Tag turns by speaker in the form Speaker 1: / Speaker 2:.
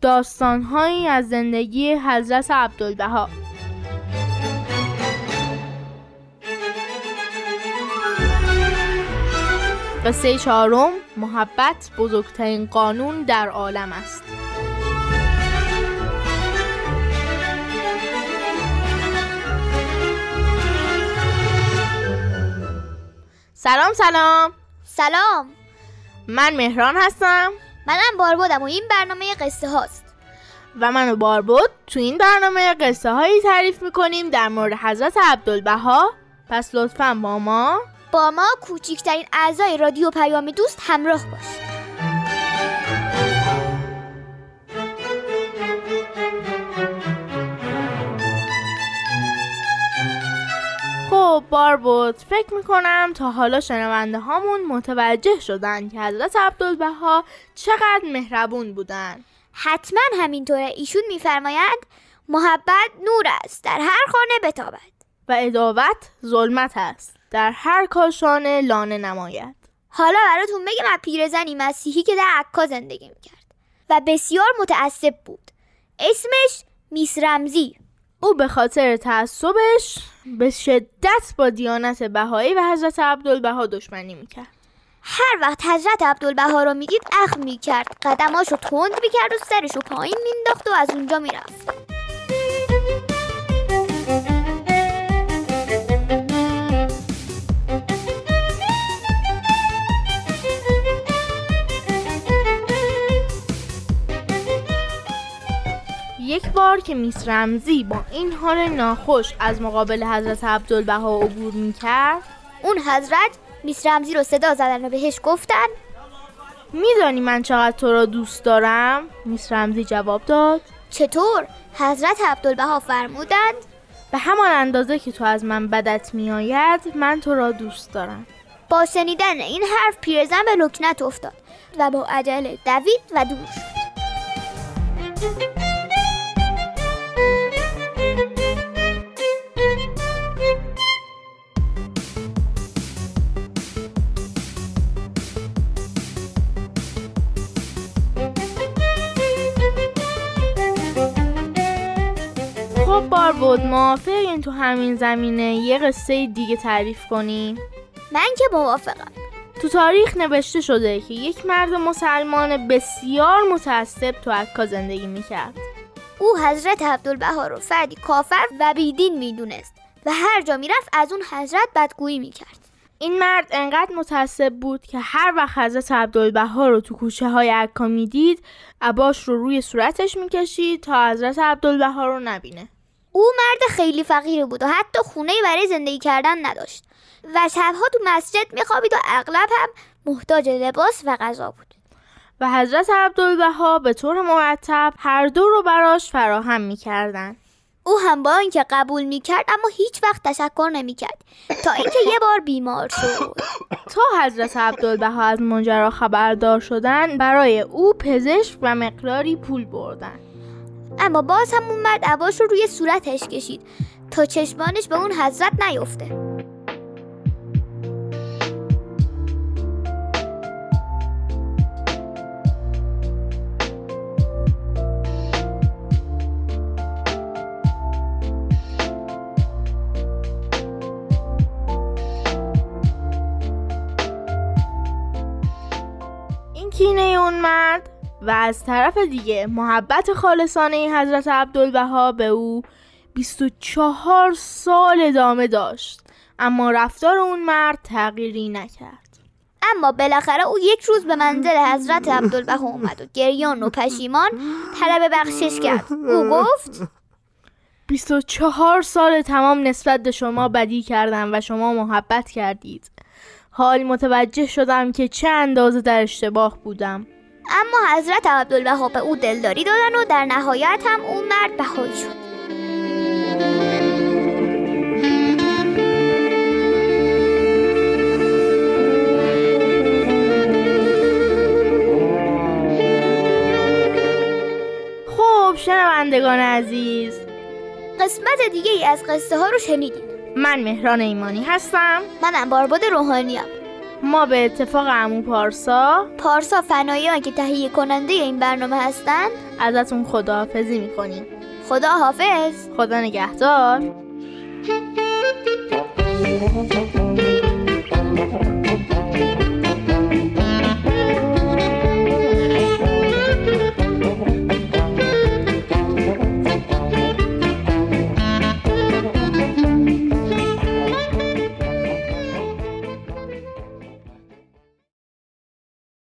Speaker 1: داستانهایی از زندگی حضرت عبدالبها. قصه چهارم محبت بزرگترین قانون در عالم است. سلام سلام.
Speaker 2: سلام.
Speaker 1: من مهران هستم.
Speaker 2: منم باربودم و این برنامه قصه هاست.
Speaker 1: و من و باربود تو این برنامه قصه هایی تعریف می‌کنیم در مورد حضرت عبدالبها. پس لطفا با ما
Speaker 2: با ما کوچکترین اعضای رادیو پیام دوست همراه باش.
Speaker 1: خب باربود فکر می‌کنم تا حالا شنونده هامون متوجه شدن که حضرت عبدالبها چقدر مهربون بودن.
Speaker 2: حتما همینطوره. ایشون میفرمایند محبت نور است. در هر خانه بتابد.
Speaker 1: و اداوت ظلمت است. در هر کاشانه لانه نماید.
Speaker 2: حالا براتون بگم از پیرزنی مسیحی که در عکا زندگی می‌کرد. و بسیار متعصب بود. اسمش میس رمزی.
Speaker 1: او به خاطر تعصبش به شدت با دیانت بهایی و حضرت عبدالبها دشمنی می‌کرد.
Speaker 2: هر وقت حضرت عبدالبها رو می‌دید اخ می‌کرد. قدماشو تند می‌کرد و سرشو پایین مینداخت و از اونجا می‌رفت.
Speaker 1: یک بار که میس رمزی با این حال ناخوش از مقابل حضرت عبدالبها عبور می‌کرد
Speaker 2: اون حضرت میس رمزی رو صدا زدن و بهش گفتن.
Speaker 1: میدانی من چقدر تو را دوست دارم؟ میس رمزی جواب داد.
Speaker 2: چطور؟ حضرت عبدالبها فرمودند.
Speaker 1: به همان اندازه که تو از من بدت میآید من تو را دوست دارم.
Speaker 2: با شنیدن این حرف پیرزن به لکنت افتاد و با عجله دوید و دور شد.
Speaker 1: بار بود موافقین تو همین زمینه. یه قصه دیگه تعریف کنیم
Speaker 2: من که موافقم.
Speaker 1: تو تاریخ نوشته شده که یک مرد مسلمان بسیار متعصب تو عکا زندگی می‌کرد.
Speaker 2: او حضرت عبدالبها رو فردی کافر و بیدین می‌دونست و هر جا می‌رفت از اون حضرت بدگویی می‌کرد.
Speaker 1: این مرد انقدر متعصب بود که هر وقت حضرت عبدالبها رو تو کوچه های عکا می‌دید عباش رو روی صورتش می‌کشید تا حضرت عبدالبها رو نبینه.
Speaker 2: او مرد خیلی فقیر بود و حتی خونه برای زندگی کردن نداشت. و شبها تو مسجد میخوابید و اغلب هم محتاج لباس و غذا بود.
Speaker 1: و حضرت عبدالبها به طور مرتب هر دو رو براش فراهم می‌کردن.
Speaker 2: او هم با اینکه قبول می‌کرد اما هیچ وقت تشکر نمی‌کرد تا اینکه یه بار بیمار شد.
Speaker 1: تا حضرت عبدالبها از ماجرا خبردار شدن برای او پزشک و مقداری پول بردن.
Speaker 2: اما باز هم اون مرد عباش رو روی صورتش کشید تا چشمانش به اون حضرت نیفته.
Speaker 1: این کینه اون مرد؟ و از طرف دیگه محبت خالصانه حضرت عبدالبها به او 24 سال ادامه داشت. اما رفتار اون مرد تغییری نکرد.
Speaker 2: اما بالاخره او یک روز به منزل حضرت عبدالبها اومد و گریان و پشیمان طلب بخشش کرد. او گفت
Speaker 1: 24 سال تمام نسبت به شما بدی کردم و شما محبت کردید.
Speaker 3: حال متوجه شدم که چه اندازه در اشتباه بودم.
Speaker 2: اما حضرت عبدالبها به او دلداری دادن و در نهایت هم اون مرد بهایی شد.
Speaker 3: خب شنوندگان عزیز.
Speaker 2: قسمت دیگه ای از قصه ها رو شنیدید
Speaker 3: من مهران ایمانی هستم.
Speaker 2: منم بارباد روحانیم
Speaker 3: ما به اتفاق عمو پارسا.
Speaker 2: پارسا فناییان که تهیه کننده این برنامه هستند
Speaker 3: ازتون خداحافظی می‌کنیم.
Speaker 2: خدا حافظ
Speaker 3: خدا نگهدار.